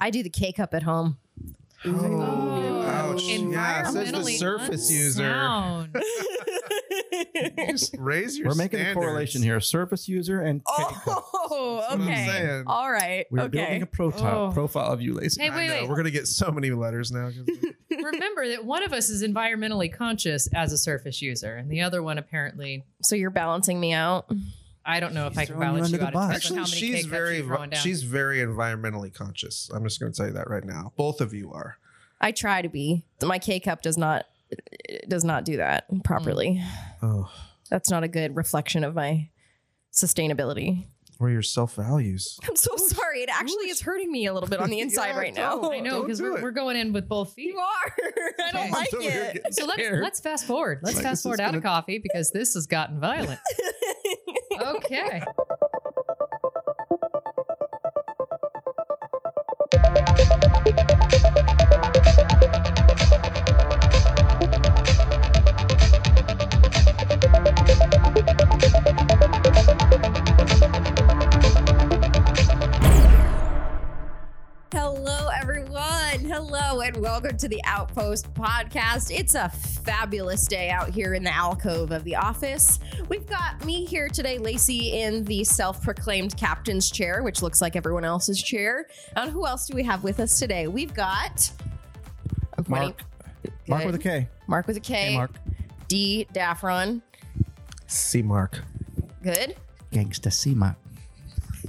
I do the K cup at home. Oh, ouch. Yeah, says the Environmentally surface user. Just raise your We're making a correlation here: surface user and K cup. Oh, That's what I'm okay. All right. We're okay. building a profile Oh. profile of you, Lacey. Hey, wait, wait. We're gonna get so many letters now. Remember that one of us is environmentally conscious as a surface user, and the other one apparently. so you're balancing me out. I don't know if I can throwing you you, under the out. bus. It depends on Actually, how many she's very you're throwing down. she's very environmentally conscious. I'm just gonna tell you that right now. Both of you are. I try to be. My K cup does not does not do that properly. Oh, That's not a good reflection of my sustainability. or your self values? I'm so sorry. It actually is hurting me a little bit on the inside Yeah, right now. I know because we're, we're going in with both feet. You are. I don't like I'm over it. So let's let's fast forward. Let's Like, fast forward out of gonna- coffee because this has gotten violent. Okay. Hello, and welcome to the Outpost podcast. It's a fabulous day out here in the alcove of the office. We've got me here today, Lacey, in the self proclaimed captain's chair, which looks like everyone else's chair. And who else do we have with us today? We've got I'm pointing- Mark. Mark with a K. Mark with a K. Hey, Mark. D. Daffron. C mark. Good. Gangsta C Mark.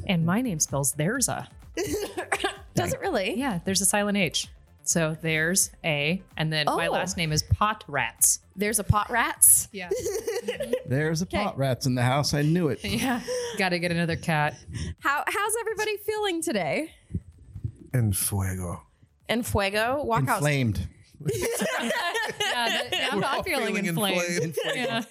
And my name spells there's a. Does it really? Yeah, there's a silent H. So there's a, and then my Oh. last name is Pot Rats. There's a pot rats. Yeah. There's a pot rats in the house. I knew it. yeah. Got to get another cat. How how's everybody feeling today? And fuego. And fuego, walk out. Inflamed. Yeah, that- I'm not feeling, feeling inflamed. inflamed. Yeah.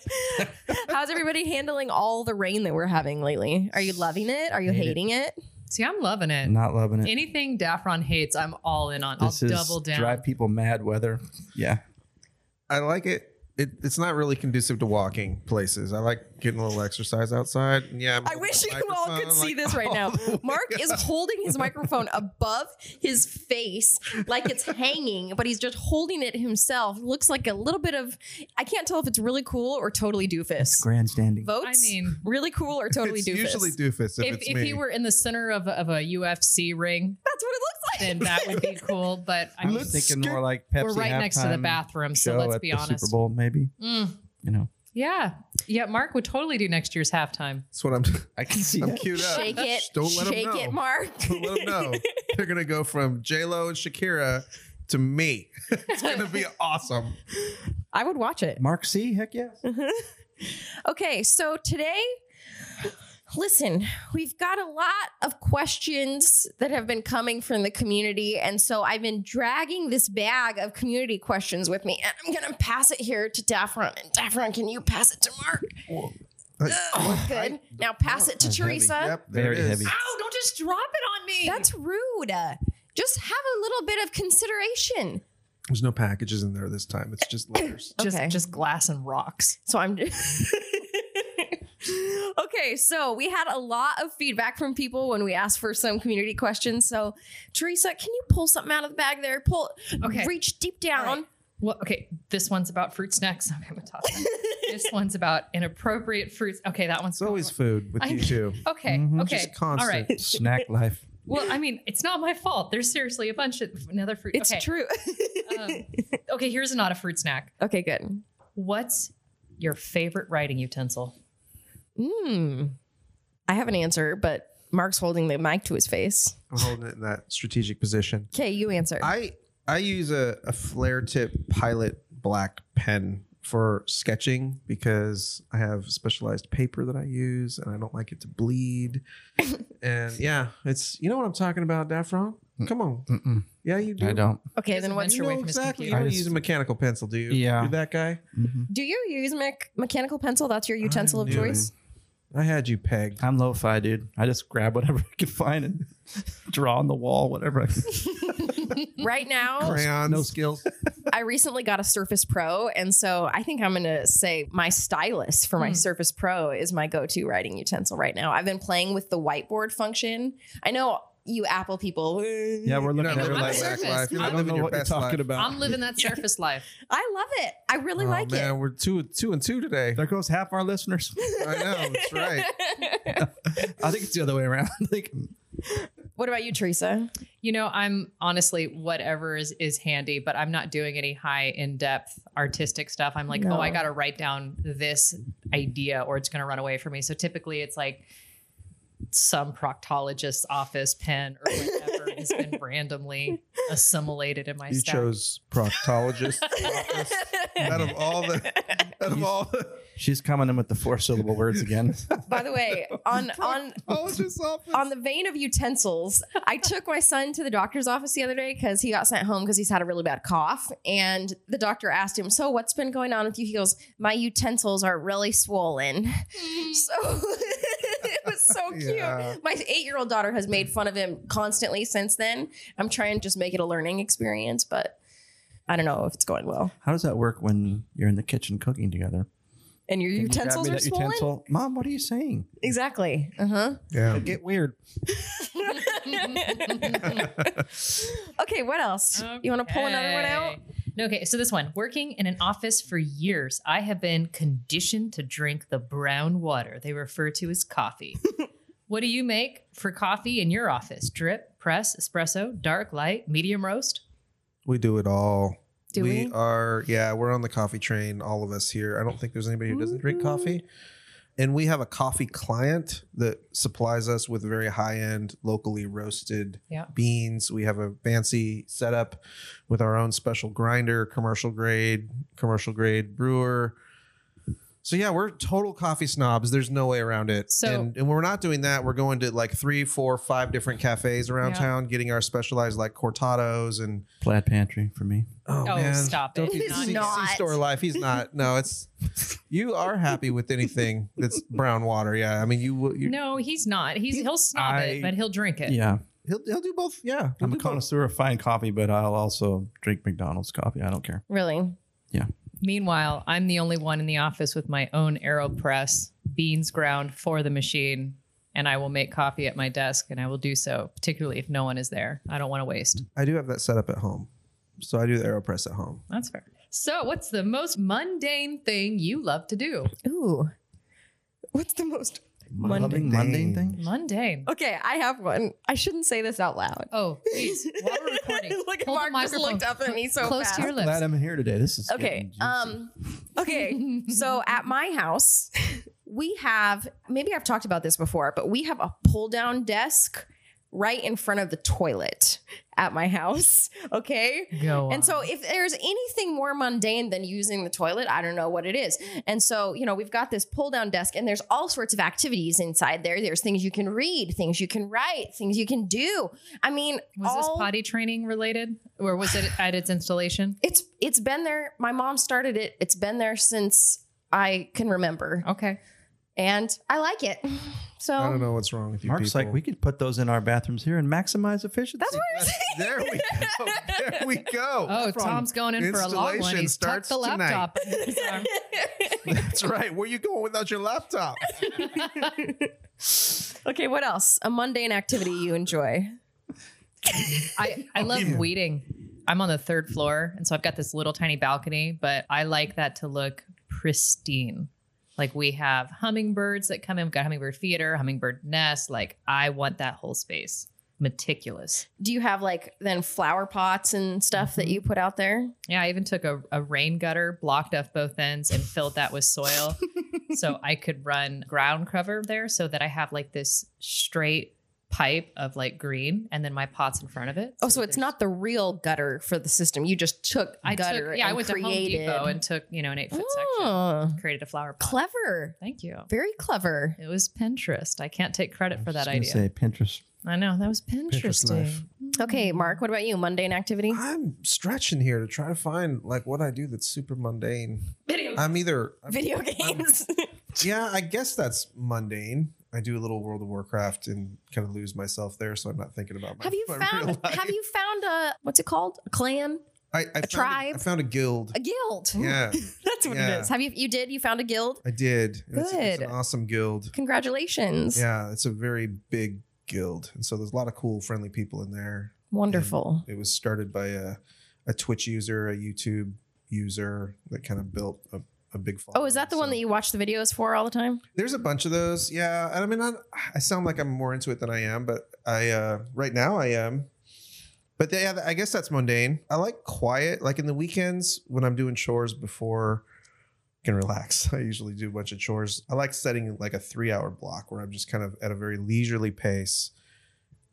How's everybody handling all the rain that we're having lately? Are you loving it? Are you Hate it. hating it? See, I'm loving it. Not loving it. Anything Daffron hates, I'm all in on. This I'll is double down. drive people mad weather. Yeah. I like it. It, it's not really conducive to walking places. I like getting a little exercise outside. Yeah, I'm I wish you all could microphone, see like, this right now. oh, Mark is holding his microphone above his face like it's hanging, but he's just holding it himself. Looks like a little bit of I can't tell if it's really cool or totally doofus. Grandstanding. Votes? I mean, really cool or totally it's doofus? usually doofus if, if, it's if me. he were in the center of, of a UFC ring, That's what it looks like. then that would be cool. But I I mean, was thinking more like Pepsi we're right next to the bathroom, so show let's at be the honest. Super Bowl, maybe. Mm, You know, yeah, yeah. Mark would totally do next year's halftime. That's what I'm. I can see I'm it. queued up. Shake it. Just Don't let Shake them know. it, Mark. Don't let them know. They're gonna go from J Lo and Shakira to me. it's gonna be awesome. I would watch it. Mark C. Heck yeah. Okay, so today, listen, we've got a lot of questions that have been coming from the community. And so I've been dragging this bag of community questions with me. And I'm going to pass it here to Daffron. And Daffron, can you pass it to Mark? I- Good. Now pass it to That's heavy. Theresa. Yep, there Very it is. heavy. Ow! Don't just drop it on me. That's rude. Uh, Just have a little bit of consideration. There's no packages in there this time. It's just letters. just Okay. just glass and rocks. So I'm. okay, so we had a lot of feedback from people when we asked for some community questions. So, Theresa, can you pull something out of the bag there? Pull. Okay. Reach deep down. All right. Well, okay. This one's about fruit snacks. Okay, I'm gonna toss that. this one's about inappropriate fruits. Okay, that one's It's always food with I- you too. okay. Mhm. Okay. Just constant. All right. Snack life. Well, I mean, it's not my fault. There's seriously a bunch of another fruit. It's okay. true. Um, okay, here's not a fruit snack. okay, good. What's your favorite writing utensil? Hmm. I have an answer, but Mark's holding the mic to his face. I'm holding it in that strategic position. Okay, you answer. I I use a, a flare tip pilot black pen for sketching because I have specialized paper that I use and I don't like it to bleed. and yeah, it's you know what I'm talking about, Daffron? Come on. Mm-mm, Yeah, you do. I don't. okay, then what's venture You away know from exactly. You don't I just- use a mechanical pencil, do you? Yeah. You're that guy? Mhm. Do you use mech- mechanical pencil? That's your utensil of knew choice. I had you pegged. I'm lo-fi, dude. I just grab whatever I can find and draw on the wall, whatever. I can. Right now, Crayons. no skills. I recently got a Surface Pro, and so I think I'm going to say my stylus for my Hmm. Surface Pro is my go-to writing utensil right now. I've been playing with the whiteboard function. I know you Apple people. Yeah, we're You're looking not at living that like surface. life. You're I not I don't living know your what you're best talking life. about. I'm living that surface life. I love it. I really oh, like man, we're two, two and two today. There goes half our listeners. I know that's right. I think it's the other way around. I think what about you, Theresa? You know, I'm honestly whatever is is handy, but I'm not doing any high in depth artistic stuff. I'm like, No. oh, I got to write down this idea, or it's going to run away from me. So typically, it's like some proctologist's office pen or whatever has been randomly assimilated in my You stack. chose proctologist office out of all the out of all the she's coming in with the four syllable words again. By the way, on on proctologist office. on the vein of utensils, I took my son to the doctor's office the other day because he got sent home because he's had a really bad cough. And the doctor asked him, So, what's been going on with you? He goes, My utensils are really swollen. So it was so cute. Yeah. My eight year old daughter has made fun of him constantly since then. I'm trying to just make it a learning experience, but I don't know if it's going well. How does that work when you're in the kitchen cooking together? And your Can you grab utensils me are that swollen? utensil? Mom, what are you saying? Exactly. Uh huh. yeah. Get weird. okay, what else? You want to pull another one out? No, Okay, so this one working in an office for years, I have been conditioned to drink the brown water they refer to as coffee. what do you make for coffee in your office? Drip, press, espresso, dark, light, medium roast? We do it all. Do we? are yeah, we're on the coffee train, all of us here. I don't think there's anybody who doesn't drink coffee. And we have a coffee client that supplies us with very high-end locally roasted Yeah. beans. We have a fancy setup with our own special grinder, commercial grade, commercial grade brewer. So yeah, we're total coffee snobs. There's no way around it. So- and, and when we're not doing that, we're going to like three, four, five different cafes around Yeah. town, getting our specialized like cortados and Plaid pantry for me. Oh, Oh, man. stop it. Don't be It is C- not. C-store life. He's not. No, it's you are happy with anything that's brown water. Yeah, I mean you. will- you No, he's not. He's he'll snob I- it, but he'll drink it. Yeah. he'll he'll do both. Yeah, he'll I'm a do both. connoisseur of fine coffee, but I'll also drink McDonald's coffee. I don't care. Really? Yeah. Meanwhile, I'm the only one in the office with my own AeroPress, beans ground for the machine, and I will make coffee at my desk, and I will do so, particularly if no one is there. I don't want to waste. I do have that set up at home, so I do the Aeropress at home. That's fair. So, what's the most mundane thing you love to do? Ooh. What's the most Mundane, mundane thing. Mundane. Okay, I have one. I shouldn't say this out loud. Oh, please. While we're recording, Look at hold the Mark just microphone looked up at me so close fast. to your lips. Glad I'm here today. This is Okay. getting juicy. Um okay. so at my house, we have maybe I've talked about this before, but we have a pull down desk right in front of the toilet at my house. Okay. Go And so if there's anything more mundane than using the toilet, I don't know what it is. And so, you know, we've got this pull down desk and there's all sorts of activities inside there. There's things you can read, things you can write, things you can do. I mean, was this potty training related, or was it at its installation? It's it's been there. My mom started it. It's been there since I can remember. Okay. And I like it. So I don't know what's wrong with you. Mark's people. like, we could put those in our bathrooms here and maximize efficiency. that's what I'm saying. there we go. There we go. Oh, From Tom's going in for a long one. installation He's tucked the starts tonight. laptop. under his arm. That's right. Where you going without your laptop? okay, what else? A mundane activity you enjoy. I, I love weeding. I'm on the third floor, and so I've got this little tiny balcony, but I like that to look pristine. Like we have hummingbirds that come in, we've got hummingbird feeder, hummingbird nest. Like I want that whole space meticulous. Do you have like then flower pots and stuff that mm-hmm. you put out there? Yeah, I even took a, a rain gutter, blocked off both ends, and filled that with soil. so I could run ground cover there so that I have like this straight pipe of like green and then my pots in front of it. Oh, so it's not the real gutter for the system. You just took I gutter took, yeah, I went created. to Home Depot and took, you know, an eight foot section, Oh, created a flower pot. clever. Thank you. Very clever. It was Pinterest. I can't take credit for that I was idea. Say Pinterest. I know that was Pinterest Pinteresting. life. Mm. Okay, Mark, what about you? Mundane activity? I'm stretching here to try to find like what I do that's super mundane. Video. I'm either Video games. yeah, I guess that's mundane. I do a little World of Warcraft and kind of lose myself there, so I'm not thinking about my. have you my found have you found a what's it called? A clan? I, I found tribe? I found a guild. A guild. Yeah, That's what Yeah. it is. Have you you did? You found a guild? I did. It's, it's Good. an awesome guild. Congratulations. Yeah, it's a very big Guild, and so there's a lot of cool, friendly people in there. Wonderful. It was started by a, a Twitch user, a YouTube user that kind of built a, a big following. Oh, is that the one that you watch the videos for all the time? There's a bunch of those. Yeah. And I mean, I, I sound like I'm more into it than I am, but I, uh, right now I am. But yeah, I guess that's mundane. I like quiet. Like in the weekends when I'm doing chores before I can relax, I usually do a bunch of chores. I like setting like a three hour block where I'm just kind of at a very leisurely pace,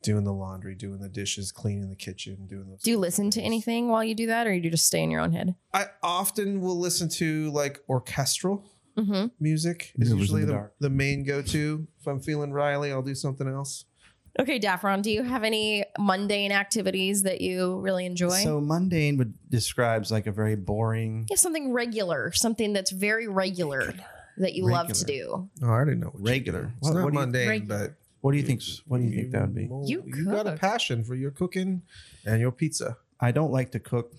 doing the laundry, doing the dishes, cleaning the kitchen, doing those. Do you listen to anything while you do that, or you just stay in your own head? I often will listen to like orchestral Mm-hmm. music is Movers usually the the, the main go-to. If I'm feeling Riley, I'll do something else. Okay, Daffron, do you have any mundane activities that you really enjoy? So mundane would describes like a very boring. you have something regular, something that's very regular that you love to do. Oh, I already know. What you Regular. do. It's What- not what do you- mundane, Regular. but What do you think? What do you think that would be? You you got a cook. passion for your cooking and your pizza. I don't like to cook,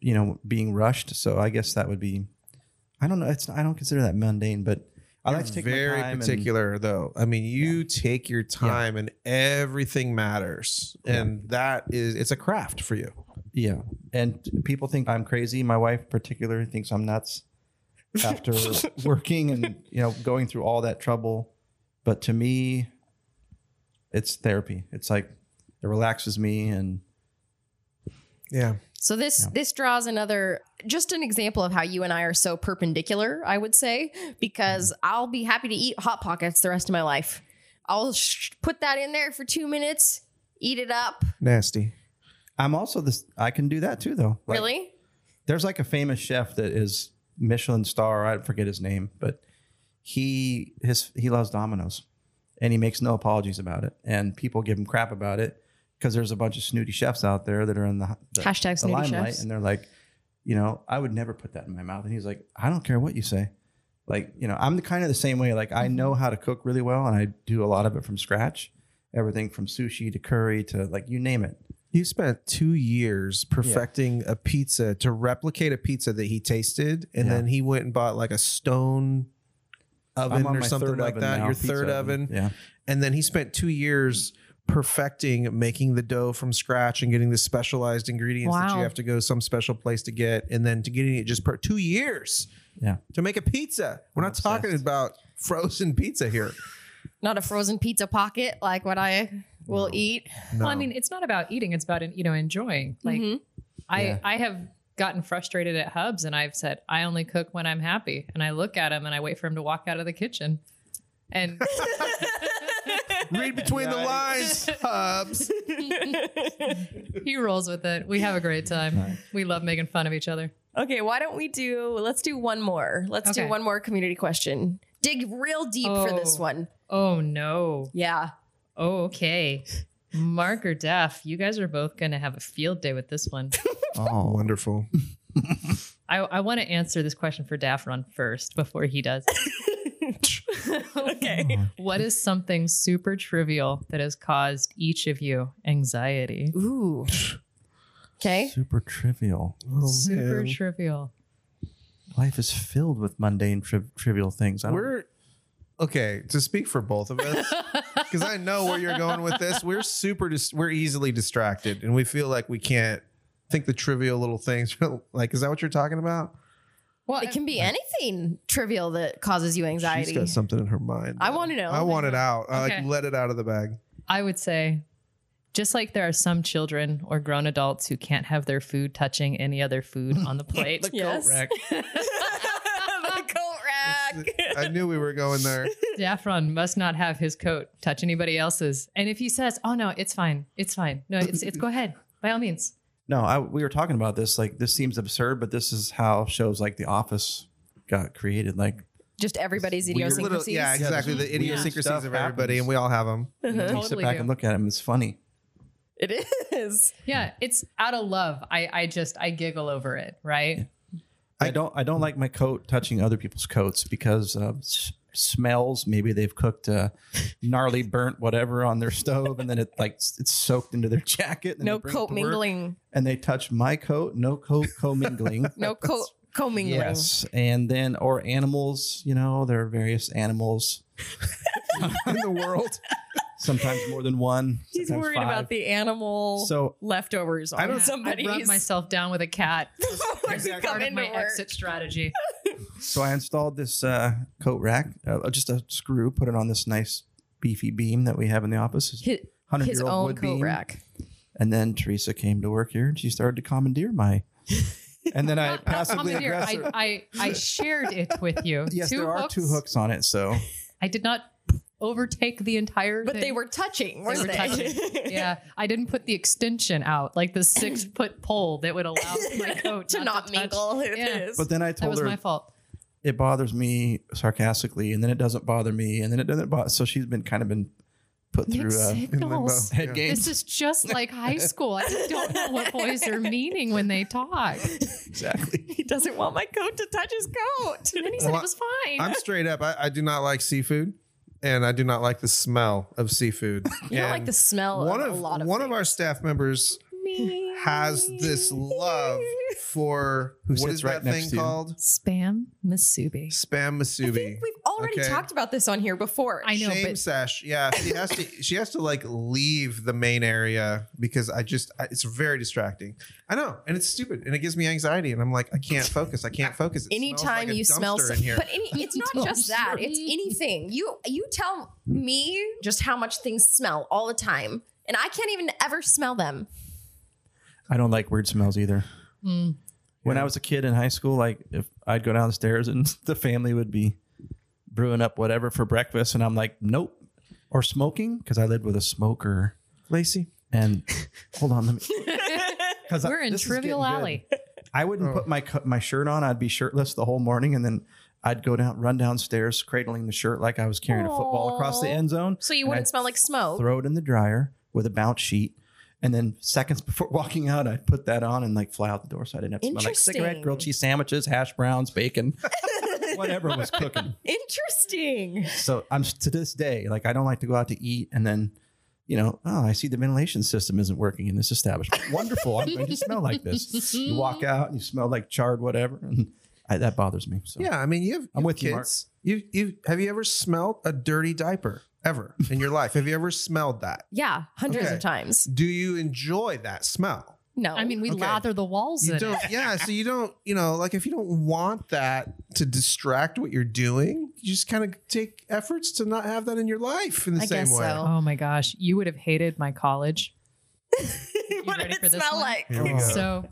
you know, being rushed. So I guess that would be. I don't know. It's I don't consider that mundane, but I like to take very my time and- particular though. I mean, you take your time and everything matters, and that is it's a craft for you. yeah, and people think I'm crazy. My wife, particularly, thinks I'm nuts after working and you know going through all that trouble. But to me, it's therapy. It's like it relaxes me, and Yeah, So this Yeah. this draws another just an example of how you and I are so perpendicular, I would say, because mm-hmm. I'll be happy to eat hot pockets the rest of my life. I'll sh- put that in there for 2 minutes, eat it up. nasty. I'm also this. I can do that too, though. Like, really? there's like a famous chef that is Michelin star. I forget his name, but he his he loves Domino's, and he makes no apologies about it. And people give him crap about it because there's a bunch of snooty chefs out there that are in the, the Hashtag the limelight, chefs. and they're like, you know, I would never put that in my mouth. And he's like, I don't care what you say. Like, you know, I'm the kind of the same way. Like, I mm-hmm. know how to cook really well, and I do a lot of it from scratch. Everything from sushi to curry to like you name it. You spent two years perfecting a pizza to replicate a pizza that he tasted, and Yeah. then he went and bought like a stone oven I'm on or my something like that. now, Your third oven. Yeah. and then he spent two years perfecting making the dough from scratch and getting the specialized ingredients that you have to go some special place to get, and then to getting it just per two years Yeah. to make a pizza. We're not talking about frozen pizza here. Not a frozen pizza pocket like what I will eat. Well, I mean, it's not about eating; it's about you know enjoying. Like Mhm. I, Yeah. I have gotten frustrated at Hubs, and I've said I only cook when I'm happy, and I look at him and I wait for him to walk out of the kitchen, and Read between the lines, Hubs. he rolls with it. We have a great time. We love making fun of each other. Okay, why don't we do let's do one more. Let's do one more community question. Dig real deep for this Oh. one. Oh no. Yeah. Oh, okay. Mark or Daff, you guys are both going to have a field day with this one. Oh, Wonderful. I, I want to answer this question for Daffron first before he does. okay. what is something super trivial that has caused each of you anxiety? Ooh. Okay. super trivial. Oh, super man. trivial. Life is filled with mundane, tri- trivial things. I don't, We're okay to speak for both of us because I know where you're going with this. We're super, dis- we're easily distracted, and we feel like we can't think the trivial little things. like, is that what you're talking about? Well, It can be anything trivial that causes you anxiety. She's got something in her mind. I wanna know. I want it out. I like let it out of the bag. I would say, just like there are some children or grown adults who can't have their food touching any other food on the plate. Yes. rack. the coat rack. I knew we were going there. Daffron must not have his coat touch anybody else's. And if he says, "Oh no, it's fine, it's fine," no, it's it's go ahead by all means. No, I, we were talking about this. Like, this seems absurd, but this is how shows like The Office got created. Like, Just everybody's Weird little- idiosyncrasies. yeah, exactly. The idiosyncrasies stuff of everybody, and we all have them. you mhm. sit back do. and look at them. It's funny. It is. Yeah, it's out of love. I I just I giggle over it, right? I don't. I don't like my coat touching other people's coats because uh, s- smells. Maybe they've cooked uh, gnarly burnt whatever on their stove, and then it like it's soaked into their jacket. and No they bring it coat work, mingling. and they touch my coat. No coat commingling. No coat commingling. Yes, and then or animals. You know, there are various animals in the world. Sometimes more than one. He's worried five. about the animal So leftovers on I don't- I somebody's. rub myself down with a cat. Exactly. Part of my work. exit strategy. So I installed this uh, coat rack, uh, just a screw, put it on this nice beefy beam that we have in the office. It's His, 100 his year old own wood coat beam. rack. And then Theresa came to work here and she started to commandeer my. And then I Not- not passively commandeer. aggressive. I, I, I shared it with you. yes, two there are hooks. two hooks on it. So I did not overtake the entire But thing. they were touching, weren't were they? touching. yeah, I didn't put the extension out, like the six foot pole that would allow my coat to not touch. mingle with Yeah. his. but then I told That told was her my fault. it bothers me sarcastically, and then it doesn't bother me, and then it doesn't bother. So she's been kind of been put through Mixed uh, signals. head Yeah. games. This is just like high school. I just don't know what boys are meaning when they talk. exactly. he doesn't want my coat to touch his coat. And then he said it was fine. I'm straight up. I, I do not like seafood, and I do not like the smell of seafood. You don't like the smell one of, of a lot of one of our staff members has this love for Who what sits is right that next thing to you? called? Spam Musubi. Spam I musubi. think we've already Okay. talked about this on here before. I know, Shame but sesh. Yeah, she has to. She has to like leave the main area because I just I, it's very distracting. I know, and it's stupid, and it gives me anxiety, and I'm like, I can't focus. I can't focus. It smells Anytime like you smell, dumpster some, here. but any, it's not just that. It's anything. You you tell me just how much things smell all the time, and I can't even ever smell them. I don't like weird smells either. Mm. When I was a kid in high school, like if I'd go downstairs and the family would be brewing up whatever for breakfast, and I'm like, nope, or smoking because I lived with a smoker. Lacey, And hold on, let me. 'cause I- we're in Trivial. Alley. I wouldn't Oh. put my co- my shirt on. I'd be shirtless the whole morning, and then I'd go down, run downstairs, cradling the shirt like I was carrying a football across the Aw. end zone. So you And wouldn't I'd smell like smoke. Throw it in the dryer with a bounce sheet, and then seconds before walking out, I'd put that on and like fly out the door, so I didn't have to smell like cigarette, Interesting. grilled cheese sandwiches, hash browns, bacon, whatever was cooking. Interesting. So I'm to this day like I don't like to go out to eat and then. You know, oh, I see the ventilation system isn't working in this establishment. Wonderful. I'm going to smell like this. You walk out and you smell like charred whatever, and I, that bothers me. So yeah, I mean, you have. I'm with have you, Mark. kids. You you have you ever smelled a dirty diaper ever in your life? Have you ever smelled that? Yeah, hundreds Okay. of times. Do you enjoy that smell? No, I mean, we Okay. lather the walls You in don't. it. Yeah, so you don't. You know, like if you don't want that to distract what you're doing, you just kind of take efforts to not have that in your life in the I same guess way. so. Oh my gosh, you would have hated my college. what did it smell one? like? Here. So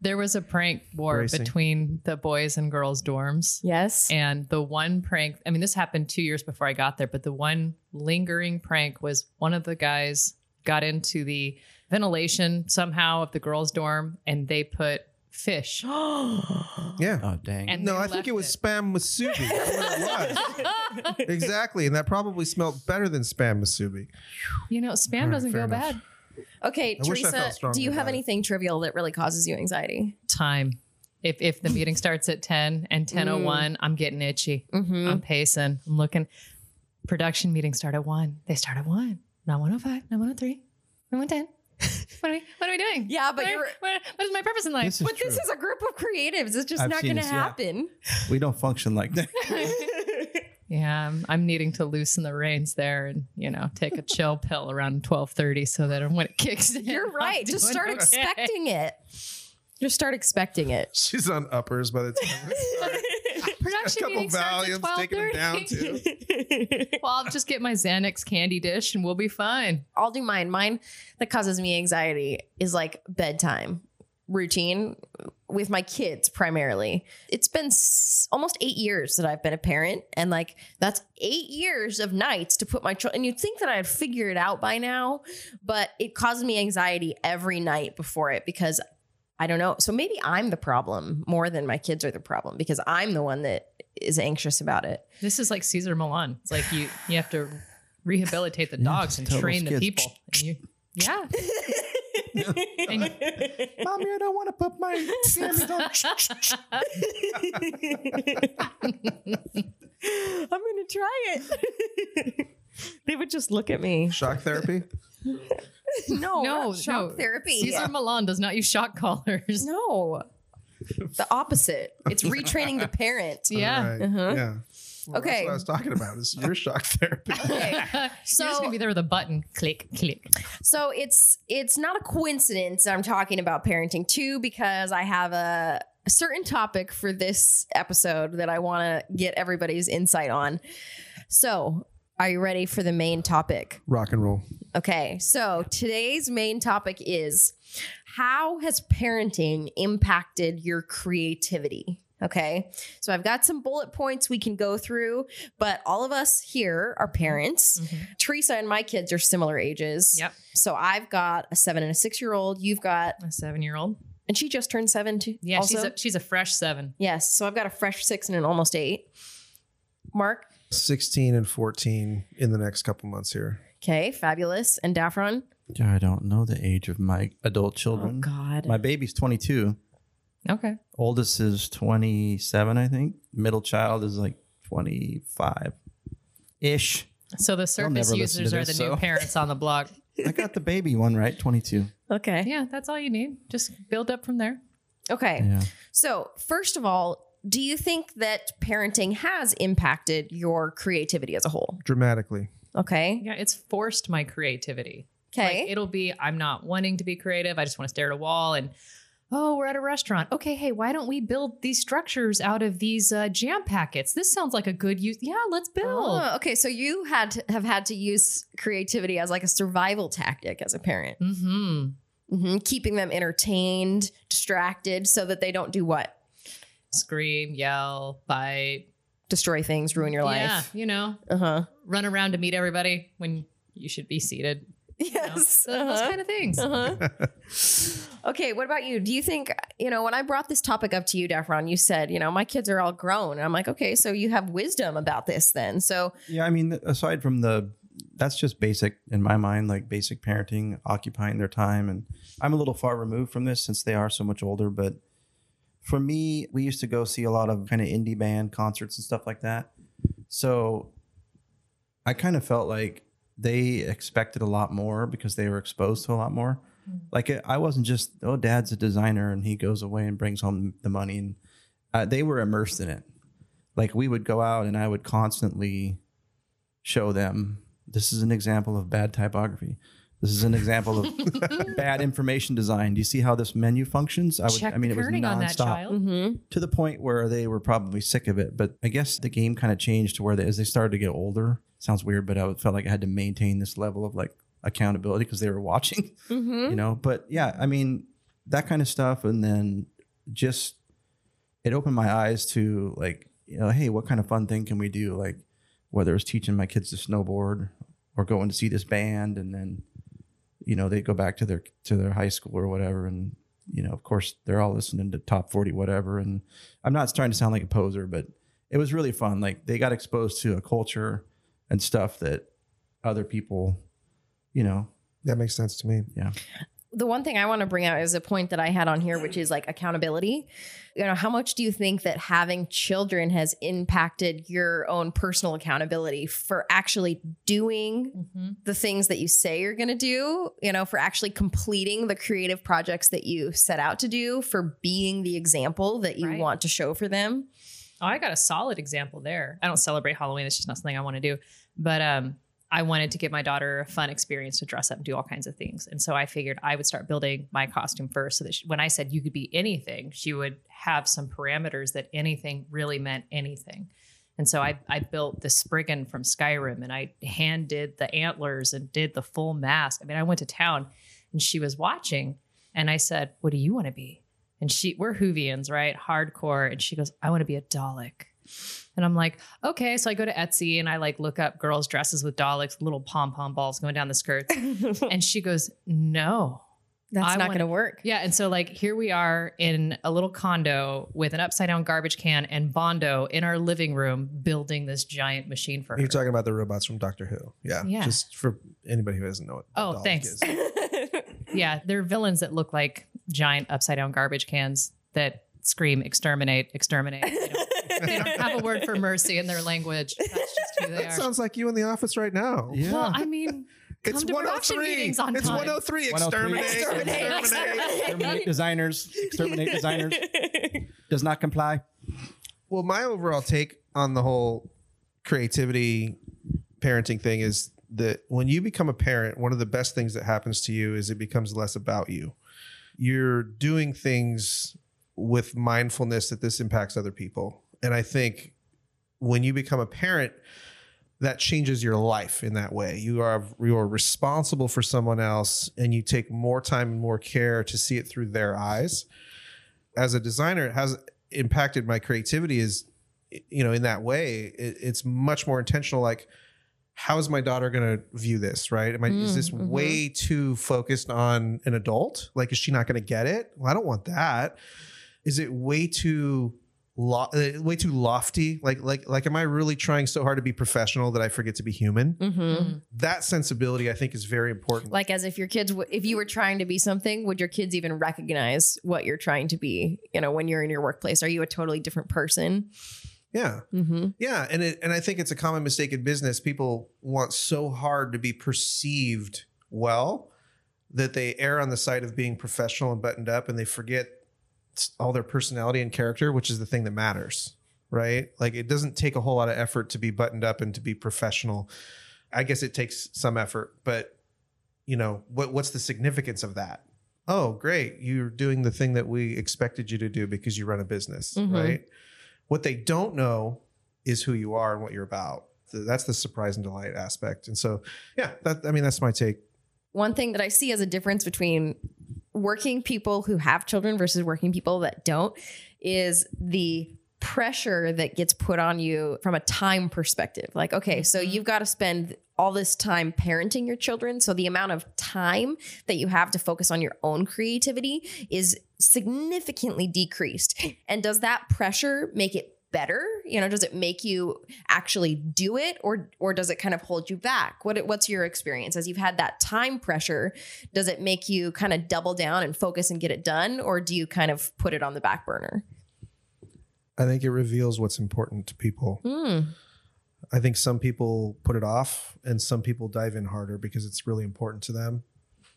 there was a prank war Bracing. between the boys and girls dorms. Yes. And the one prank, I mean, this happened two years before I got there, but the one lingering prank was one of the guys got into the ventilation somehow of the girls' dorm and they put fish. Yeah. Oh dang! And no, I think it was spam musubi. That's it was. exactly, and that probably smelled better than spam musubi. You know, spam All right, doesn't go enough. bad. Okay, I Theresa, do you have about it. anything trivial that really causes you anxiety? Time. If if the meeting starts at 10 and 10:01, I'm getting itchy. Mm-hmm. I'm pacing. I'm looking. Production meetings start at 1. They start at 1. Not 105, not 103, not 110. What are we what are we doing? Yeah, but What are- you're- what, what is my purpose in life? This is But this is a group of creatives. It's just I've not going to this, yeah. happen. we don't function like that. Yeah, I'm, I'm needing to loosen the reins there and you know take a chill pill around 12:30 so that when it kicks in, You're I'm right. Just start okay. expecting it. Just start expecting it. She's on uppers by the time. A Production couple meeting starts at Valiums, taking them down 12:30. too. Well, I'll just get my Xanax candy dish and we'll be fine. I'll do mine. Mine that causes me anxiety is like bedtime routine with my kids primarily. It's been s- almost eight years that I've been a parent, and like that's eight years of nights to put my children. And you'd think that I'd figure it out by now, but it causes me anxiety every night before it because I don't know. So maybe I'm the problem more than my kids are the problem because I'm the one that is anxious about it. This is like Cesar Millan. It's like you you have to rehabilitate the dogs just and train the kids. people. And you, yeah. And- Mommy, I don't want to put my jammies on. I'm gonna try it. they would just look at me. Shock therapy. No, no, not shock no. therapy. Cesar Millan does not use shock collars. No, the opposite. It's retraining the parent. Yeah. All right. Uh-huh. Yeah. Well, Okay. That's what I was talking about. Is your shock therapy? Okay. You're So- just gonna be there with a button, click, click. So it's it's not a coincidence I'm talking about parenting too because I have a, a certain topic for this episode that I want to get everybody's insight on. So, are you ready for the main topic? Rock and roll. Okay. So, today's main topic is how has parenting impacted your creativity? Okay. So, I've got some bullet points we can go through, but all of us here are parents. Mm-hmm. Theresa and my kids are similar ages. Yep. So I've got a seven and a six year old. You've got, A seven year old. and she just turned seven too. Yeah, also? she's a, she's a fresh seven. yes. So I've got a fresh six and an almost eight. Mark. 16 and 14 in the next couple months here. Okay. Fabulous. And Daffron. Yeah, I don't know the age of my adult oh, children. Oh. God. my baby's 22. Okay. Oldest is 27, I think. Middle child is like 25 ish. So the surface users to are this, the new parents on the block. I got the baby one right, 22. okay. Yeah, that's all you need. Just build up from there. Okay. Yeah. So first of all, do you think that parenting has impacted your creativity as a whole? Dramatically. Okay. Yeah, it's forced my creativity. Okay. Like it'll be I'm not wanting to be creative. I just want to stare at a wall and oh, we're at a restaurant. Okay, hey, why don't we build these structures out of these uh, jam packets? This sounds like a good use. Yeah, let's build. Oh, okay. So you had to, have had to use creativity as like a survival tactic as a parent. Mm-hmm. Mm-hmm. Keeping them entertained, distracted, so that they don't do what? Scream, yell, bite. Destroy things, ruin your life. Yeah, life. you know, Uh huh. run around to meet everybody when you should be seated. you know? Yes. Th- Those uh-huh. kind of things. Uh-huh. okay, what about you? Do you think, you know, when I brought this topic up to you, Daffron, you said, you know, my kids are all grown. And I'm like, okay, so you have wisdom about this then. So, Yeah, I mean, aside from the, that's just basic in my mind, like basic parenting, occupying their time. And I'm a little far removed from this since they are so much older. But for me, we used to go see a lot of kind of indie band concerts and stuff like that. So I kind of felt like they expected a lot more because they were exposed to a lot more. Like it, I wasn't just, oh, dad's a designer and he goes away and brings home the money. And uh, they were immersed in it. Like we would go out and I would constantly show them this is an example of bad typography. This is an example of bad information design. Do you see how this menu functions? I would. Check I mean, the it was kerning on that nonstop child. hmm to the point where they were probably sick of it. But I guess the game kind of changed to where they, as they started to get older, sounds weird, but I felt like I had to maintain this level of like accountability because they were watching, hmm you know. But yeah, I mean that kind of stuff, and then just it opened my eyes to like, you know, hey, what kind of fun thing can we do? Like whether it's teaching my kids to snowboard or going to see this band, and then you know they go back to their to their high school or whatever, and you know, of course, they're all listening to top 40, whatever. And I'm not trying to sound like a poser, but it was really fun. Like they got exposed to a culture and stuff that other people, you know, That makes sense to me. yeah. The one thing I want to bring out is a point that I had on here, which is like accountability. You know, how much do you think that having children has impacted your own personal accountability for actually doing hmm the things that you say you're going to do, you know, for actually completing the creative projects that you set out to do, for being the example that you Right. want to show for them? Oh, I got a solid example there. I don't celebrate Halloween. It's just not something I want to do. But um, I wanted to give my daughter a fun experience to dress up and do all kinds of things. And so I figured I would start building my costume first so that she, when I said you could be anything, she would have some parameters that anything really meant anything. And so I, I built the Spriggan from Skyrim and I hand did the antlers and did the full mask. I mean, I went to town and she was watching and I said, What do you want to be? And she, we're Whovians, right? Hardcore. And she goes, I want to be a Dalek. And I'm like, okay. So I go to Etsy and I like look up girls' dresses with Daleks, little pom pom balls going down the skirts. and she goes, no. That's I not going to work. Yeah. And so, like, here we are in a little condo with an upside down garbage can and Bondo in our living room building this giant machine for her. You're talking about the robots from Doctor Who. Yeah. Yeah. Just for anybody who doesn't know what. a Oh, Dalek thanks. is. yeah. They're villains that look like giant upside down garbage cans that scream, exterminate, exterminate. They don't, have a word for mercy in their language. That's just who they That are. sounds like you in the office right now. Yeah. Well, I mean, It's to 103. meetings on It's time. 103. 103. Exterminate. Exterminate. Exterminate. Exterminate designers, exterminate designers, does not comply. Well, my overall take on the whole creativity parenting thing is that when you become a parent, one of the best things that happens to you is it becomes less about you. You're doing things with mindfulness that this impacts other people. And I think when you become a parent, that changes your life in that way. You are you are responsible for someone else and you take more time and more care to see it through their eyes. As a designer, it has impacted my creativity is you know in that way it, it's much more intentional like how is my daughter going to view this right am I, is this Mm, mhm. way too focused on an adult like is she not going to get it well i don't want that is it way too lo- uh, way too lofty like like like am i really trying so hard to be professional that i forget to be human Mm-hmm. that sensibility i think is very important Like as if your kids, w- if you were trying to be something, would your kids even recognize what you're trying to be? You know, when you're in your workplace, are you a totally different person? yeah Mm-hmm. Yeah, and it, and I think it's a common mistake in business. People want so hard to be perceived well that they err on the side of being professional and buttoned up, and they forget all their personality and character, which is the thing that matters, right? Like it doesn't take a whole lot of effort to be buttoned up and to be professional. I guess it takes some effort, but you know what? What's the significance of that? Oh, great! You're doing the thing that we expected you to do because you run a business, Mhm. right? What they don't know is who you are and what you're about. That's the surprise and delight aspect. And so, yeah, that I mean, that's my take. One thing that I see as a difference between working people who have children versus working people that don't is the pressure that gets put on you from a time perspective. Like, okay, so Mhm. you've got to spend all this time parenting your children. So the amount of time that you have to focus on your own creativity is significantly decreased. And does that pressure make it better? You know, does it make you actually do it or or does it kind of hold you back? What what's your experience as you've had that time pressure? Does it make you kind of double down and focus and get it done or do you kind of put it on the back burner? I think it reveals what's important to people. Hmm. I think some people put it off and some people dive in harder because it's really important to them.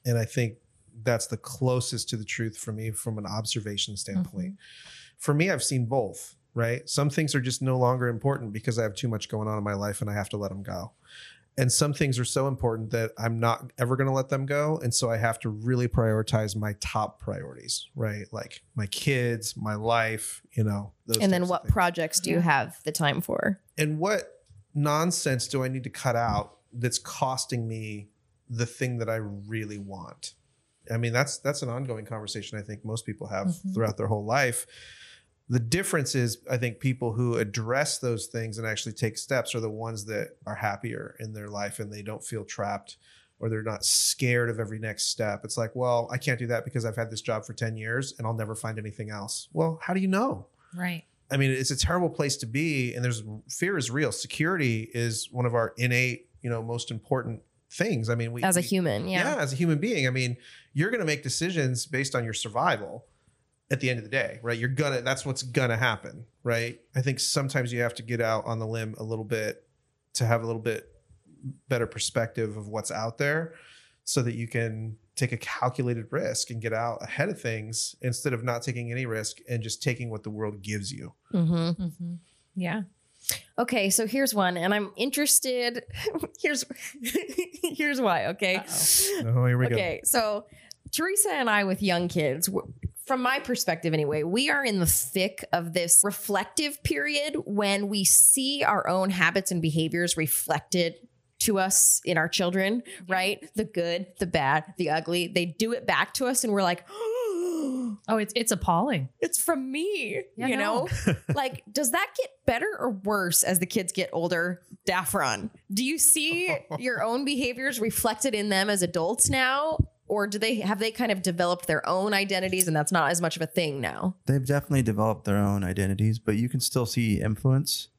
And I think that's the closest to the truth for me from an observation standpoint. For me, I've seen both, right? Some things are just no longer important because I have too much going on in my life and I have to let them go. And some things are so important that I'm not ever going to let them go. And so I have to really prioritize my top priorities, right? Like my kids, my life, you know. Those And then what projects do you have the time for? and what nonsense do I need to cut out that's costing me the thing that I really want? I mean, that's that's an ongoing conversation I think most people have Mhm. throughout their whole life. The difference is I think people who address those things and actually take steps are the ones that are happier in their life and they don't feel trapped or they're not scared of every next step. It's like, well, I can't do that because I've had this job for 10 years and I'll never find anything else. Well, how do you know? Right. I mean, it's a terrible place to be, and there's fear is real. Security is one of our innate, you know, most important things. I mean, we As a human, yeah. as a human being. I mean, you're going to make decisions based on your survival at the end of the day, right? You're gonna. That's what's gonna happen, right? I think sometimes you have to get out on the limb a little bit to have a little bit better perspective of what's out there, so that you can take a calculated risk and get out ahead of things instead of not taking any risk and just taking what the world gives you. Mm-hmm. Mm-hmm. Yeah. Okay, so here's one, and I'm interested. here's here's why. Okay. Uh-oh. Oh, here we go. Okay, so Theresa and I, with young kids, w- from my perspective anyway, we are in the thick of this reflective period when we see our own habits and behaviors reflected to us in our children, right? The good, the bad, the ugly. They do it back to us, and we're like, Oh, it's it's appalling. it's from me, Yeah, you no. know? like, does that get better or worse as the kids get older? Daffron, do you see your own behaviors reflected in them as adults now? Or do they have they kind of developed their own identities and that's not as much of a thing now? They've definitely developed their own identities, but you can still see influence,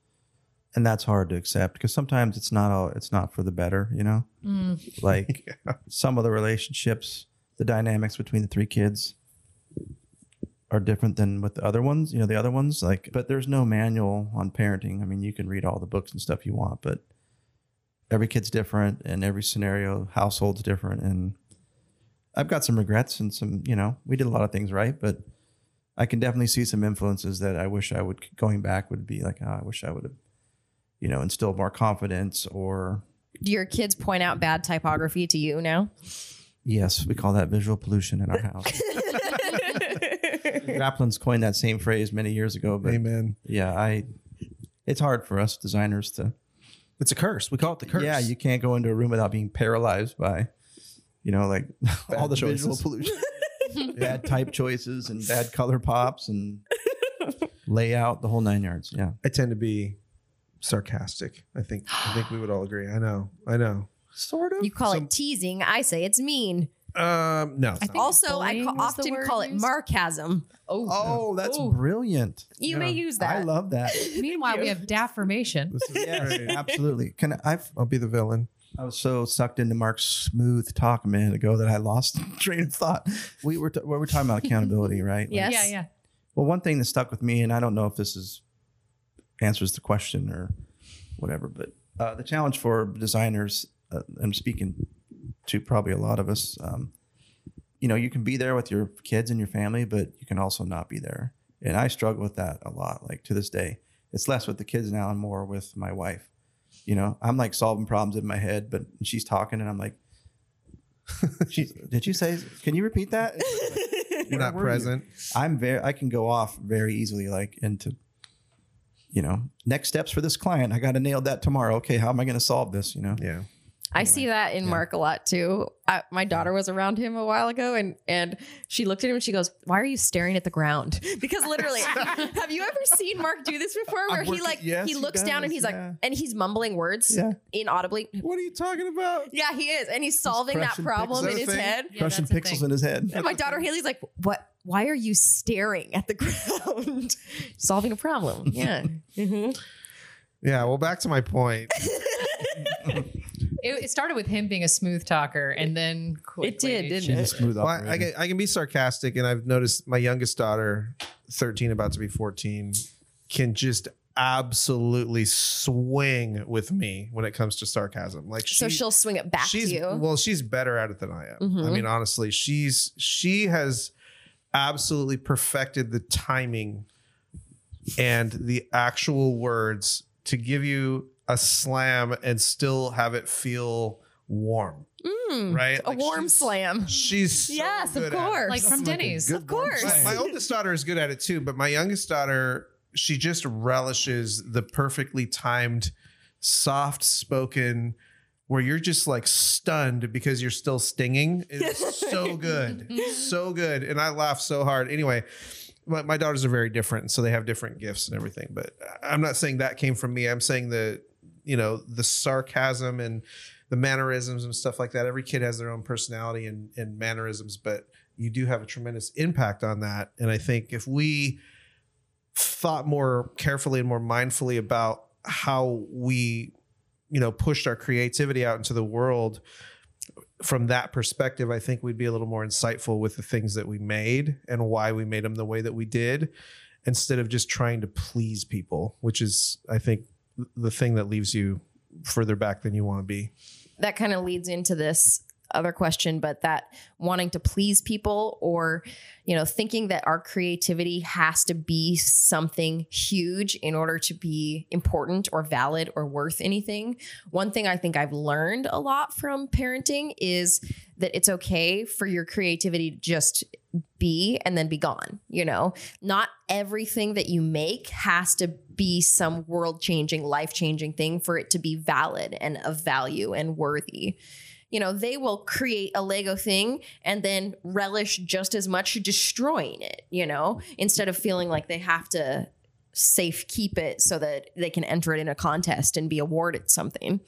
and that's hard to accept because sometimes it's not all it's not for the better, you know. Mm. Like some of the relationships, the dynamics between the three kids are different than with the other ones. You know, the other ones like, but there's no manual on parenting. I mean, you can read all the books and stuff you want, but every kid's different, and every scenario, household's different, and I've got some regrets and some, you know, we did a lot of things right, but I can definitely see some influences that I wish I would going back would be like, oh, I wish I would have you know, instill more confidence or Do your kids point out bad typography to you now? yes, we call that visual pollution in our house. Graplin's coined that same phrase many years ago, but Amen. yeah, I it's hard for us designers to It's a curse. We call it the curse. Yeah, you can't go into a room without being paralyzed by, you know, like all the visual pollution, bad type choices, and bad color pops and layout, the whole nine yards. Yeah. I tend to be sarcastic. I think. I think we would all agree. I know. I know. Sort of. You call Some- it teasing. I say it's mean. Um. No. I Also, I ca- often word call it used. markasm. Oh, Oh, that's Ooh. brilliant. You may use that. I love that. Meanwhile, we have daffirmation. This is Yes, great. absolutely. Can I? I've, I'll be the villain. I was so sucked into Mark's smooth talk a minute ago that I lost train of thought. We were t- we were talking about accountability, right? Like, Yes. Yeah, yeah. Well, one thing that stuck with me, and I don't know if this is answers the question or whatever, but uh, the challenge for designers, uh, I'm speaking to probably a lot of us. Um, you know, you can be there with your kids and your family, but you can also not be there. And I struggle with that a lot. Like to this day, it's less with the kids now and more with my wife. You know, I'm like solving problems in my head, but she's talking, and I'm like, she, "Did you say? Can you repeat that?" You're not Where were you? present. I'm very I can go off very easily like into you know, next steps for this client. I got to nail that tomorrow. Okay, how am I going to solve this, you know? Yeah. I see that in Yeah. Mark a lot too. I, my daughter was around him a while ago, and and she looked at him and she goes, "Why are you staring at the ground?" Because literally, have you ever seen Mark do this before? Where I'm he like yes, he he looks down and he's yeah. like, and he's mumbling words Yeah. inaudibly. What are you talking about? Yeah, he is, and he's solving that problem in his Is that a thing? head. Crushing pixels in his head. And my daughter Haley's like, "What? Why are you staring at the ground? Solving a problem." Yeah. Mhm. Yeah. Well, back to my point. It, it started with him being a smooth talker, and then It did, didn't She's a it? smooth Well, I, I operator. can I can be sarcastic, and I've noticed my youngest daughter, thirteen, about to be fourteen, can just absolutely swing with me when it comes to sarcasm. Like So she- she'll swing it back to she's you. well she's better at it than i am i Mhm. mean honestly she's she has absolutely perfected the timing and the actual words to give you a slam and still have it feel warm Mm, right a Like, warm she's- slam. she's so Yes, of good at it. course. like from Denny's. Of course. my, my oldest daughter is good at it too, but my youngest daughter, she just relishes the perfectly timed, soft spoken, where you're just like stunned because you're still stinging. It's so good. so good. And I laugh so hard. Anyway, my, my daughters are very different. So they have different gifts and everything. But I'm not saying that came from me. I'm saying the, you know, the sarcasm and the mannerisms and stuff like that. Every kid has their own personality and, and mannerisms, but you do have a tremendous impact on that. And I think if we thought more carefully and more mindfully about how we, you know, pushed our creativity out into the world from that perspective, I think we'd be a little more insightful with the things that we made and why we made them the way that we did instead of just trying to please people, which is, I think, the thing that leaves you further back than you want to be. that kind of leads into this other question but that wanting to please people or you know thinking that our creativity has to be something huge in order to be important or valid or worth anything. One thing i think i've learned a lot from parenting is that it's okay for your creativity to just be and then be gone you know? Not everything that you make has to be some world changing life changing thing for it to be valid and of value and worthy you know they will create a lego thing and then relish just as much destroying it you know instead of feeling like they have to safe keep it so that they can enter it in a contest and be awarded something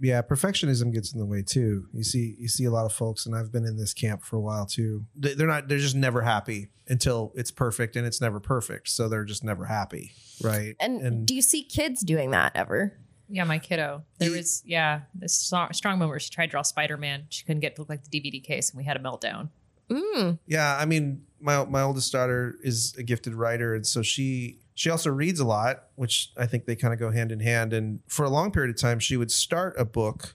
Yeah, perfectionism gets in the way too. You see, you see a lot of folks, and I've been in this camp for a while too. They- They're not. They're just never happy until it's perfect, and it's never perfect. So they're just never happy, right? and, do you see kids doing that ever Yeah, my kiddo. There was yeah this strong, strong moment where she tried to draw Spider Man. She couldn't get to look like the DVD case, and we had a meltdown. mm, Yeah, I mean, my my oldest daughter is a gifted writer, and so she she also reads a lot, which I think they kind of go hand in hand. And for a long period of time, she would start a book,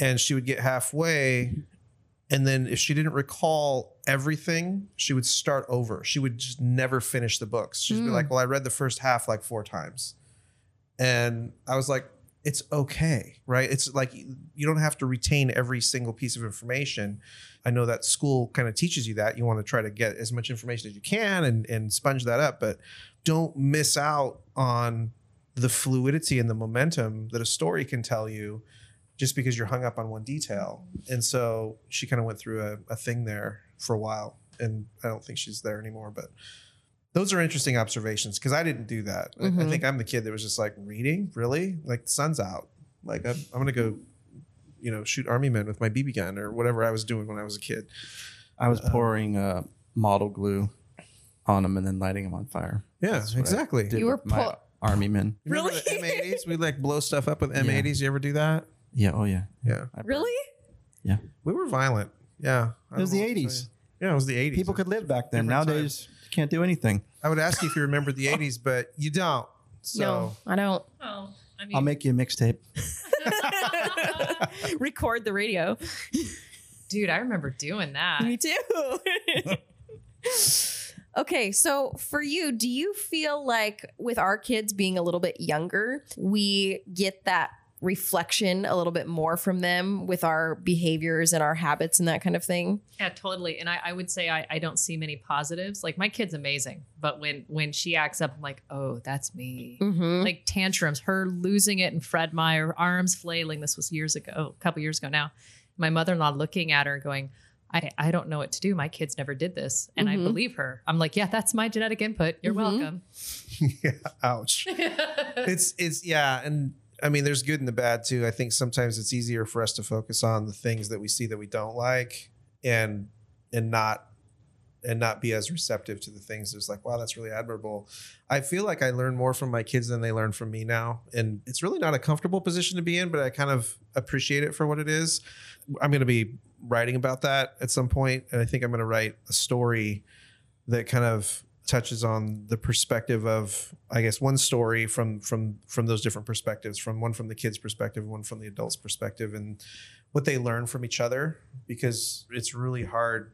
and she would get halfway, and then if she didn't recall everything, she would start over. She would just never finish the books. She'd be Mm. like, "Well, I read the first half like four times." And I was like, it's okay, right? It's like you don't have to retain every single piece of information. I know that school kind of teaches you that. You want to try to get as much information as you can and, and sponge that up, but don't miss out on the fluidity and the momentum that a story can tell you just because you're hung up on one detail. And so she kind of went through a, a thing there for a while. And I don't think she's there anymore, but those are interesting observations because I didn't do that. I- I, Mhm. think I'm the kid that was just like reading, really? Like the sun's out. Like I'm, I'm gonna go, you know, shoot army men with my BB gun or whatever I was doing when I was a kid. I was Um, pouring uh, model glue on them and then lighting them on fire. Yeah, That's what I exactly. You were with my pu- army men. You Really? M80s? We like blow stuff up with M80s. You ever do that? Yeah. Oh yeah. Yeah. I burned- Really? We were violent. Yeah. It was the know what to tell 80s. Yeah, it was the 80s. People could live back then. Different Nowadays, you can't do anything. I would ask you if you remember the 80s, but you don't. So no, I don't. Oh, I mean, I'll make you a mixtape. Record the radio. dude, I remember doing that. Me too. okay, so for you, do you feel like with our kids being a little bit younger, we get that reflection a little bit more from them with our behaviors and our habits and that kind of thing? Yeah, totally. And I, I would say I, I don't see many positives. Like my kid's amazing, but when when she acts up, I'm like, oh, that's me. Mm-hmm. Like tantrums, her losing it, and Fred Meyer arms flailing. This was years ago, a couple years ago now. My mother-in-law looking at her going, I, I don't know what to do. My kids never did this. And Mhm. I believe her. I'm like, yeah, that's my genetic input. You're Mhm. welcome. yeah, ouch. it's it's yeah, and I mean there's good and the bad too. I think sometimes it's easier for us to focus on the things that we see that we don't like and and not and not be as receptive to the things that's like, wow, that's really admirable. I feel like I learn more from my kids than they learn from me now. And it's really not a comfortable position to be in, but I kind of appreciate it for what it is. I'm going to be writing about that at some point, And I think I'm going to write a story that kind of touches on the perspective of i guess one story from from from those different perspectives from one from the kids perspective one from the adults perspective and what they learn from each other because it's really hard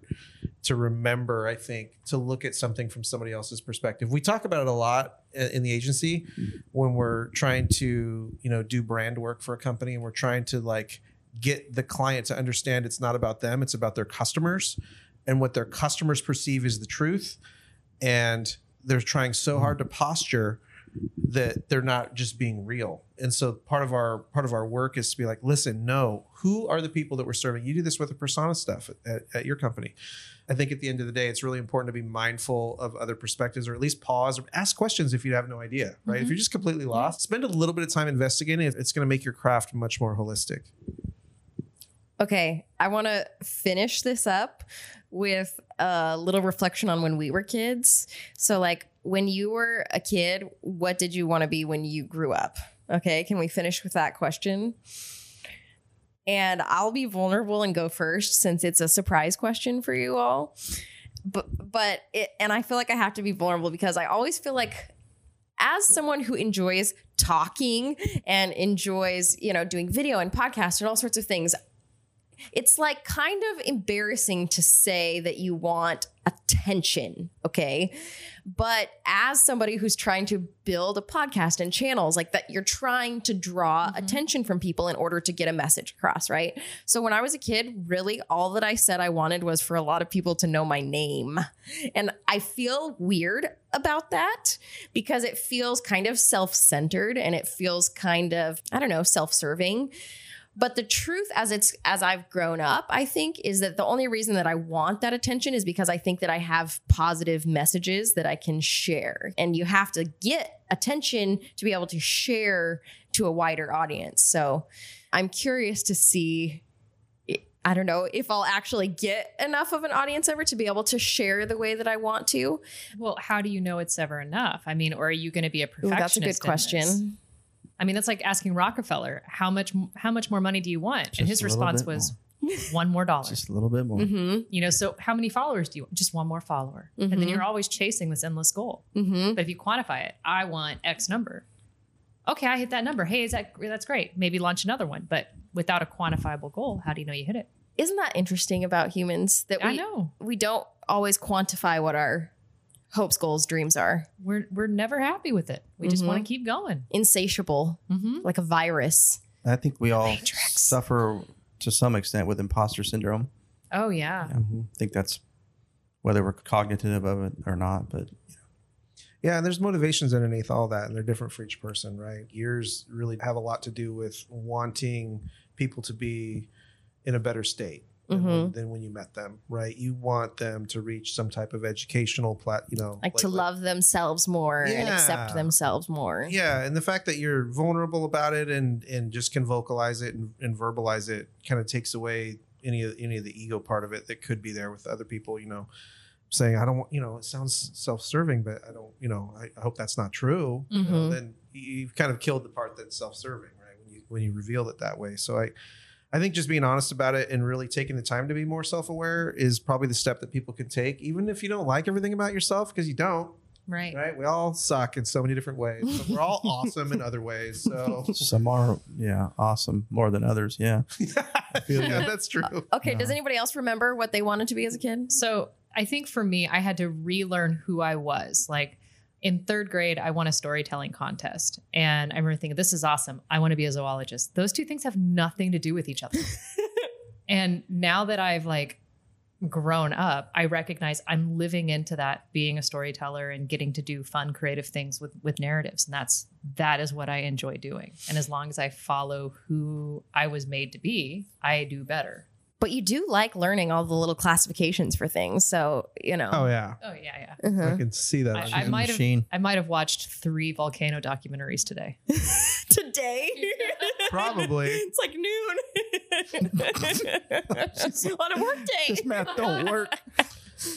to remember i think to look at something from somebody else's perspective. We talk about it a lot in the agency when we're trying to you know do brand work for a company and we're trying to like get the client to understand it's not about them it's about their customers and what their customers perceive is the truth and they're trying so hard to mm. posture that they're not just being real. And so part of our part of our work is to be like listen no who are the people that we're serving? You do this with the persona stuff at, at your company. I think at the end of the day it's really important to be mindful of other perspectives or at least pause or ask questions if you have no idea right? If you're mm-hmm. just completely lost spend a little bit of time investigating it's going to make your craft much more holistic. Okay, I want to finish this up with a little reflection on when we were kids. So, like, when you were a kid, what did you want to be when you grew up? Okay, can we finish with that question? And I'll be vulnerable and go first since it's a surprise question for you all. But, but it, and I feel like I have to be vulnerable because I always feel like as someone who enjoys talking and enjoys, you know, doing video and podcasts and all sorts of things, it's like kind of embarrassing to say that you want attention, okay? But as somebody who's trying to build a podcast and channels, like that, you're trying to draw mm-hmm. attention from people in order to get a message across, right? So when I was a kid, really all that I said I wanted was for a lot of people to know my name. And I feel weird about that because it feels kind of self centered and it feels kind of, I don't know, self serving. But the truth as it's as I've grown up, I think is that the only reason that I want that attention is because I think that I have positive messages that I can share. And you have to get attention to be able to share to a wider audience. So I'm curious to see I don't know if I'll actually get enough of an audience ever to be able to share the way that I want to. Well, how do you know it's ever enough? I mean, or are you going to be a Ooh, perfectionist? that's a good question. this? Question. I mean, that's like asking Rockefeller, how much how much more money do you want? Just and his response bit was one more dollar. Just a little bit more. Mm-hmm. you know, so how many followers do you want? Just one more follower. And Mhm. then you're always chasing this endless goal. Mm-hmm. But if you quantify it, I want X number. Okay, I hit that number. Hey, is that that's great. Maybe launch another one. But without a quantifiable goal, how do you know you hit it? Isn't that interesting about humans that we I know. we don't always quantify what our hopes, goals, dreams are. We're we're never happy with it. We just Mhm. want to keep going. Insatiable, Mm-hmm. like a virus. I think we all Matrix. suffer to some extent with imposter syndrome. Oh yeah. I think that's whether we're cognitive of it or not, but Yeah, and there's motivations underneath all that, and they're different for each person, right? Yours really have a lot to do with wanting people to be in a better state than, when, Mhm. than when you met them, right? You want them to reach some type of educational plat, you know, Like, to love themselves more and accept themselves more. Yeah, and the fact that you're vulnerable about it and and just can vocalize it and, and verbalize it kind of takes away any of any of the ego part of it that could be there with other people. You know, saying I don't want. You know, it sounds self-serving, but I don't. You know, I, I hope that's not true. You know, Mhm. then you- you've kind of killed the part that's self-serving, right? When you when you reveal it that way. So I. I think just being honest about it and really taking the time to be more self-aware is probably the step that people can take, even if you don't like everything about yourself, because you don't Right. right? We all suck in so many different ways. But we're all awesome in other ways. So some are yeah awesome more than others. Yeah, yeah, that's true. Uh, okay, does anybody else remember what they wanted to be as a kid? So I think for me, I had to relearn who I was. Like in third grade, I won a storytelling contest. And I remember thinking, this is awesome. I want to be a zoologist. Those two things have nothing to do with each other. and now that I've like grown up, I recognize I'm living into that being a storyteller and getting to do fun, creative things with with narratives. And that's that is what I enjoy doing. And as long as I follow who I was made to be, I do better. But you do like learning all the little classifications for things. So, you know. Oh yeah, Oh yeah, yeah. Uh-huh. I can see that. I- I you. might have- machine. I might have watched three volcano documentaries today. Today? Probably. it's like noon. On a lot of work day. This math don't work.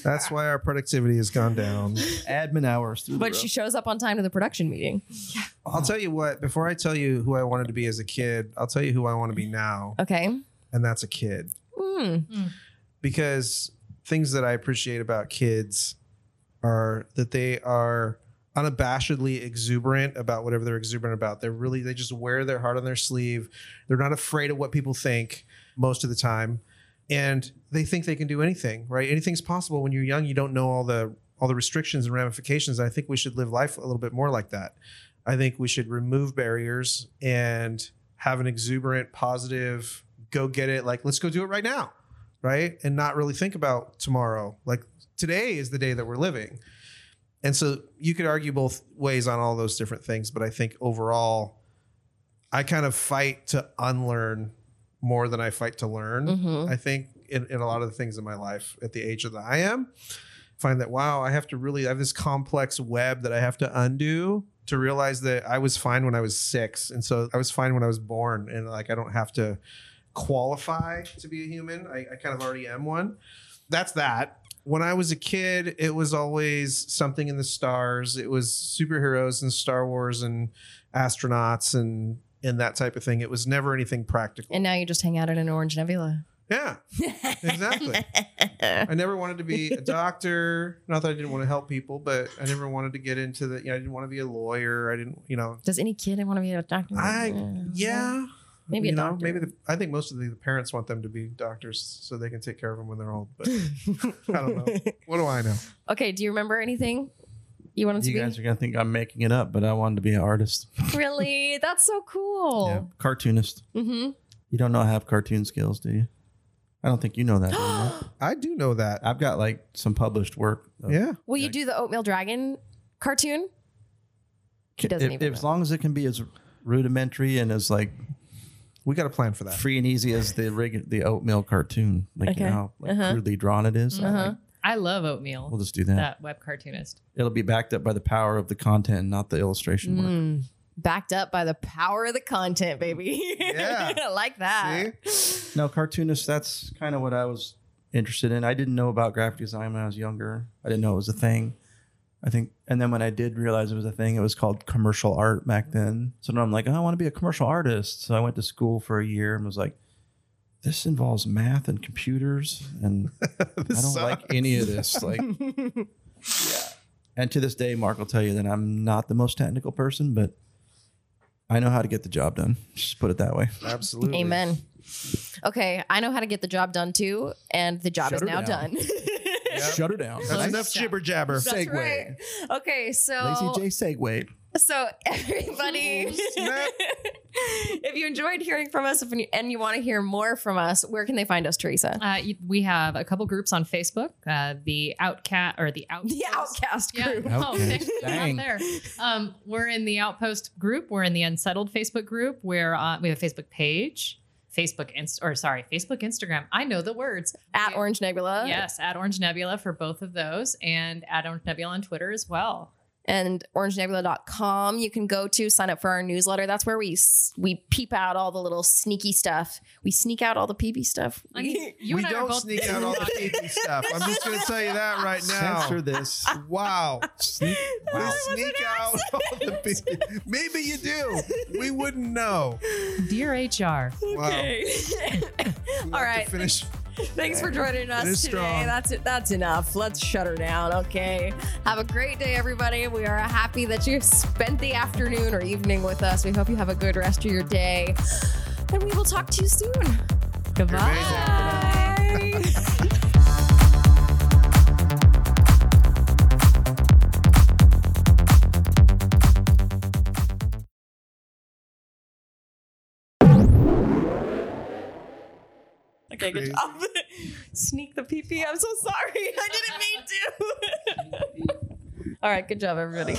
That's why our productivity has gone down. Admin hours through But the she shows up on time to the production meeting. I'll tell you what. Before I tell you who I wanted to be as a kid, I'll tell you who I want to be now, Okay. and that's a kid. Hmm. because things that I appreciate about kids are that they are unabashedly exuberant about whatever they're exuberant about. They're really they just wear their heart on their sleeve. They're not afraid of what people think most of the time. And they think they can do anything, right? Anything's possible when you're young. You don't know all the all the restrictions and ramifications. I think we should live life a little bit more like that. I think we should remove barriers and have an exuberant, positive, go get it, like let's go do it right now right? And not really think about tomorrow. Like today is the day that we're living. And so you could argue both ways on all those different things, but I think overall, I kind of fight to unlearn more than I fight to learn. Mhm. I think in, in a lot of the things in my life at the age that I am, find that wow, I have to really I have this complex web that I have to undo to realize that I was fine when I was six. And so I was fine when I was born. And like I don't have to qualify to be a human. I, I kind of already am one. That's that. When I was a kid, it was always something in the stars. It was superheroes and Star Wars and astronauts and and that type of thing. It was never anything practical. And now you just hang out at an Orange Nebula. yeah, exactly. I never wanted to be a doctor. Not that I didn't want to help people, but I never wanted to get into the. You know, I didn't want to be a lawyer. I didn't. You know, Does any kid want to be a doctor? I yeah. Maybe a you know, doctor. maybe the, I think most of the, the parents want them to be doctors so they can take care of them when they're old. But I don't know. What do I know? Okay, do you remember anything you wanted to You guys are gonna think I'm making it up, but I wanted to be an artist. really? That's so cool. Yeah, cartoonist. Mm-hmm. You don't know I have cartoon skills, do you? I don't think you know that. do you, I do know that. I've got like some published work. of- Yeah. Will you do the Oatmeal Dragon cartoon? He doesn't If- even as long as it can be as rudimentary and as like We got a plan for that. free and easy as the rig- the oatmeal cartoon, like Okay. you know how like, Uh-huh. crudely drawn it is. I Uh-huh. like- I love oatmeal. we'll just do that. that web cartoonist. It'll be backed up by the power of the content, not the illustration work. Mm, backed up by the power of the content, baby. Yeah. I like that. No, cartoonist. That's kind of what I was interested in. I didn't know about graphic design when I was younger. I didn't know it was a thing. I think, and then when I did realize it was a thing, it was called commercial art back then. So now I'm like, oh, I want to be a commercial artist. So I went to school for a year and was like, this involves math and computers, and I don't like any of this. Like, yeah. And to this day, Mark will tell you that I'm not the most technical person, but I know how to get the job done. Just put it that way. Absolutely. Amen. Okay, I know how to get the job done too, and the job Shut is now down. done. Shut her down. That's enough jibber jabber. That's Segue. right. Okay, so Lazy J segue. So everybody, Snap. if you enjoyed hearing from us if you, and you want to hear more from us, where can they find us, Theresa? Uh, you- we have a couple groups on Facebook. Uh, the Outcat or the Out. The Outcast Yeah. group. Oh, Outcast. thanks. Dang. Not there. Um, we're in the Outpost group. We're in the Unsettled Facebook group. Where uh, we have a Facebook page, Facebook Inst or sorry, Facebook Instagram. I know the words. At Orange Nebula. Yes, at Orange Nebula for both of those, and at Orange Nebula on Twitter as well. And orangenebula.com you can go to sign up for our newsletter that's where we we peep out all the little sneaky stuff we sneak out all the peepee stuff I mean, you we and don't both sneak out all the creepy stuff. I'm just going to tell you that right now. Censor this. Wow. Sneak. We Wow. sneak out all the pe- Maybe you do. We wouldn't know. Dear HR. Wow. okay We All have to. Finish. thanks for joining us today. strong. that's it that's enough. Let's shut her down okay? Have a great day everybody. We are happy that you spent the afternoon or evening with us. We hope you have a good rest of your day. And we will talk to you soon. Goodbye. Okay, good job. Sneak the PP. I'm so sorry. I didn't mean to. All right, good job, everybody.